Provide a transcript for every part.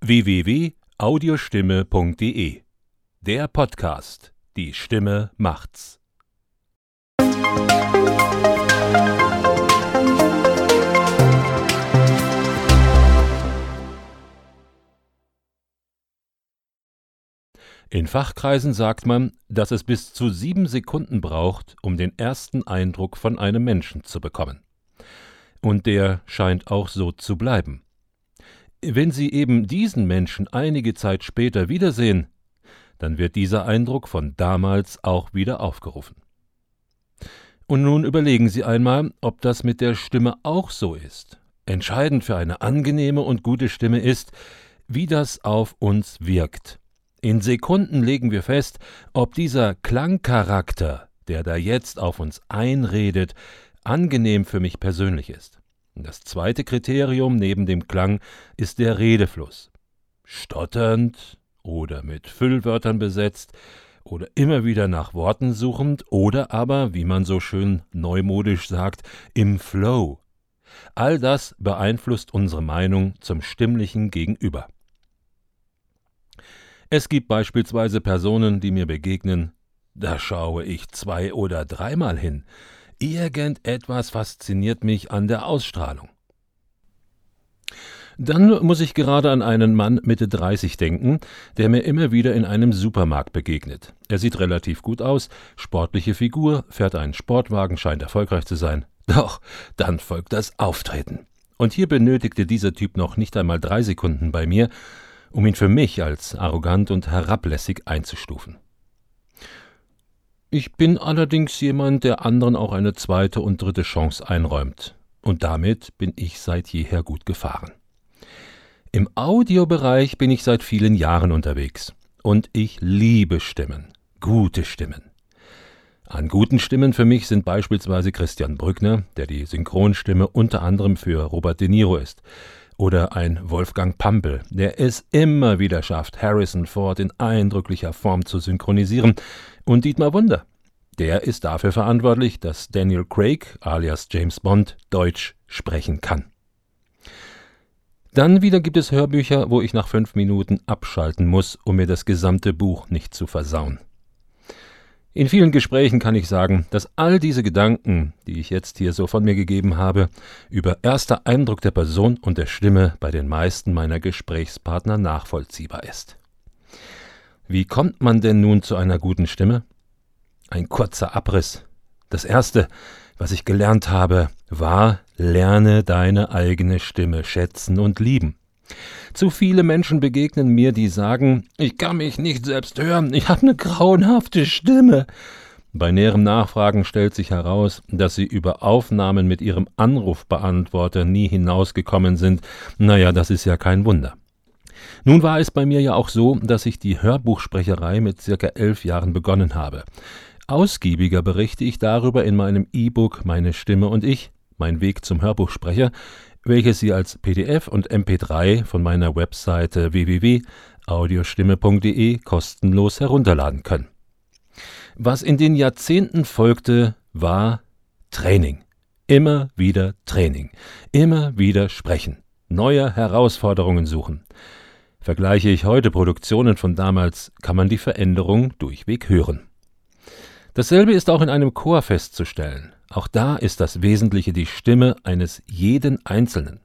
www.audiostimme.de Der Podcast Die Stimme macht's. In Fachkreisen sagt man, dass es bis zu sieben Sekunden braucht, um den ersten Eindruck von einem Menschen zu bekommen. Und der scheint auch so zu bleiben. Wenn Sie eben diesen Menschen einige Zeit später wiedersehen, dann wird dieser Eindruck von damals auch wieder aufgerufen. Und nun überlegen Sie einmal, ob das mit der Stimme auch so ist. Entscheidend für eine angenehme und gute Stimme ist, wie das auf uns wirkt. In Sekunden legen wir fest, ob dieser Klangcharakter, der da jetzt auf uns einredet, angenehm für mich persönlich ist. Das zweite Kriterium neben dem Klang ist der Redefluss. Stotternd oder mit Füllwörtern besetzt oder immer wieder nach Worten suchend oder aber, wie man so schön neumodisch sagt, im Flow. All das beeinflusst unsere Meinung zum stimmlichen Gegenüber. Es gibt beispielsweise Personen, die mir begegnen, da schaue ich zwei oder dreimal hin. Irgendetwas fasziniert mich an der Ausstrahlung. Dann muss ich gerade an einen Mann Mitte 30 denken, der mir immer wieder in einem Supermarkt begegnet. Er sieht relativ gut aus, sportliche Figur, fährt einen Sportwagen, scheint erfolgreich zu sein. Doch, dann folgt das Auftreten. Und hier benötigte dieser Typ noch nicht einmal drei Sekunden bei mir, um ihn für mich als arrogant und herablässig einzustufen. Ich bin allerdings jemand, der anderen auch eine zweite und dritte Chance einräumt, und damit bin ich seit jeher gut gefahren. Im Audiobereich bin ich seit vielen Jahren unterwegs, und ich liebe Stimmen, gute Stimmen. An guten Stimmen für mich sind beispielsweise Christian Brückner, der die Synchronstimme unter anderem für Robert De Niro ist, oder ein Wolfgang Pampel, der es immer wieder schafft, Harrison Ford in eindrücklicher Form zu synchronisieren, und Dietmar Wunder. Der ist dafür verantwortlich, dass Daniel Craig alias James Bond Deutsch sprechen kann. Dann wieder gibt es Hörbücher, wo ich nach fünf Minuten abschalten muss, um mir das gesamte Buch nicht zu versauen. In vielen Gesprächen kann ich sagen, dass all diese Gedanken, die ich jetzt hier so von mir gegeben habe, über erster Eindruck der Person und der Stimme bei den meisten meiner Gesprächspartner nachvollziehbar ist. Wie kommt man denn nun zu einer guten Stimme? Ein kurzer Abriss. Das Erste, was ich gelernt habe, war, lerne deine eigene Stimme schätzen und lieben. Zu viele Menschen begegnen mir, die sagen, ich kann mich nicht selbst hören, ich habe eine grauenhafte Stimme. Bei näherem Nachfragen stellt sich heraus, dass sie über Aufnahmen mit ihrem Anrufbeantworter nie hinausgekommen sind. Naja, das ist ja kein Wunder. Nun war es bei mir ja auch so, dass ich die Hörbuchsprecherei mit circa elf Jahren begonnen habe. Ausgiebiger berichte ich darüber in meinem E-Book Meine Stimme und ich, mein Weg zum Hörbuchsprecher, welches Sie als PDF und MP3 von meiner Webseite www.audiostimme.de kostenlos herunterladen können. Was in den Jahrzehnten folgte, war Training. Immer wieder Training. Immer wieder sprechen. Neue Herausforderungen suchen. Vergleiche ich heute Produktionen von damals, kann man die Veränderung durchweg hören. Dasselbe ist auch in einem Chor festzustellen. Auch da ist das Wesentliche die Stimme eines jeden Einzelnen.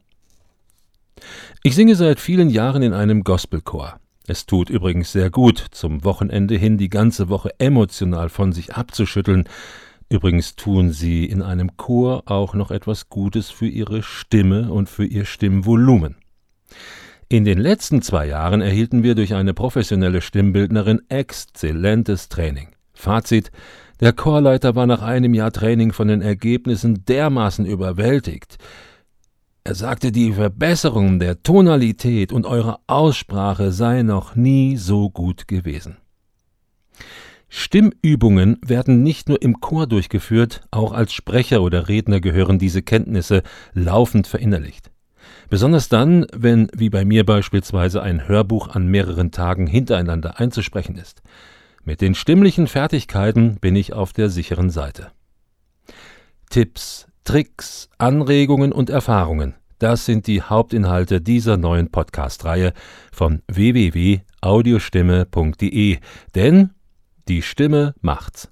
Ich singe seit vielen Jahren in einem Gospelchor. Es tut übrigens sehr gut, zum Wochenende hin die ganze Woche emotional von sich abzuschütteln. Übrigens tun Sie in einem Chor auch noch etwas Gutes für Ihre Stimme und für Ihr Stimmvolumen. In den letzten zwei Jahren erhielten wir durch eine professionelle Stimmbildnerin exzellentes Training. Fazit der Chorleiter war nach einem Jahr Training von den Ergebnissen dermaßen überwältigt. Er sagte, die Verbesserung der Tonalität und eurer Aussprache sei noch nie so gut gewesen. Stimmübungen werden nicht nur im Chor durchgeführt, auch als Sprecher oder Redner gehören diese Kenntnisse laufend verinnerlicht. Besonders dann, wenn, wie bei mir beispielsweise, ein Hörbuch an mehreren Tagen hintereinander einzusprechen ist. Mit den stimmlichen Fertigkeiten bin ich auf der sicheren Seite. Tipps, Tricks, Anregungen und Erfahrungen, das sind die Hauptinhalte dieser neuen Podcast-Reihe von www.audiostimme.de, denn die Stimme macht's.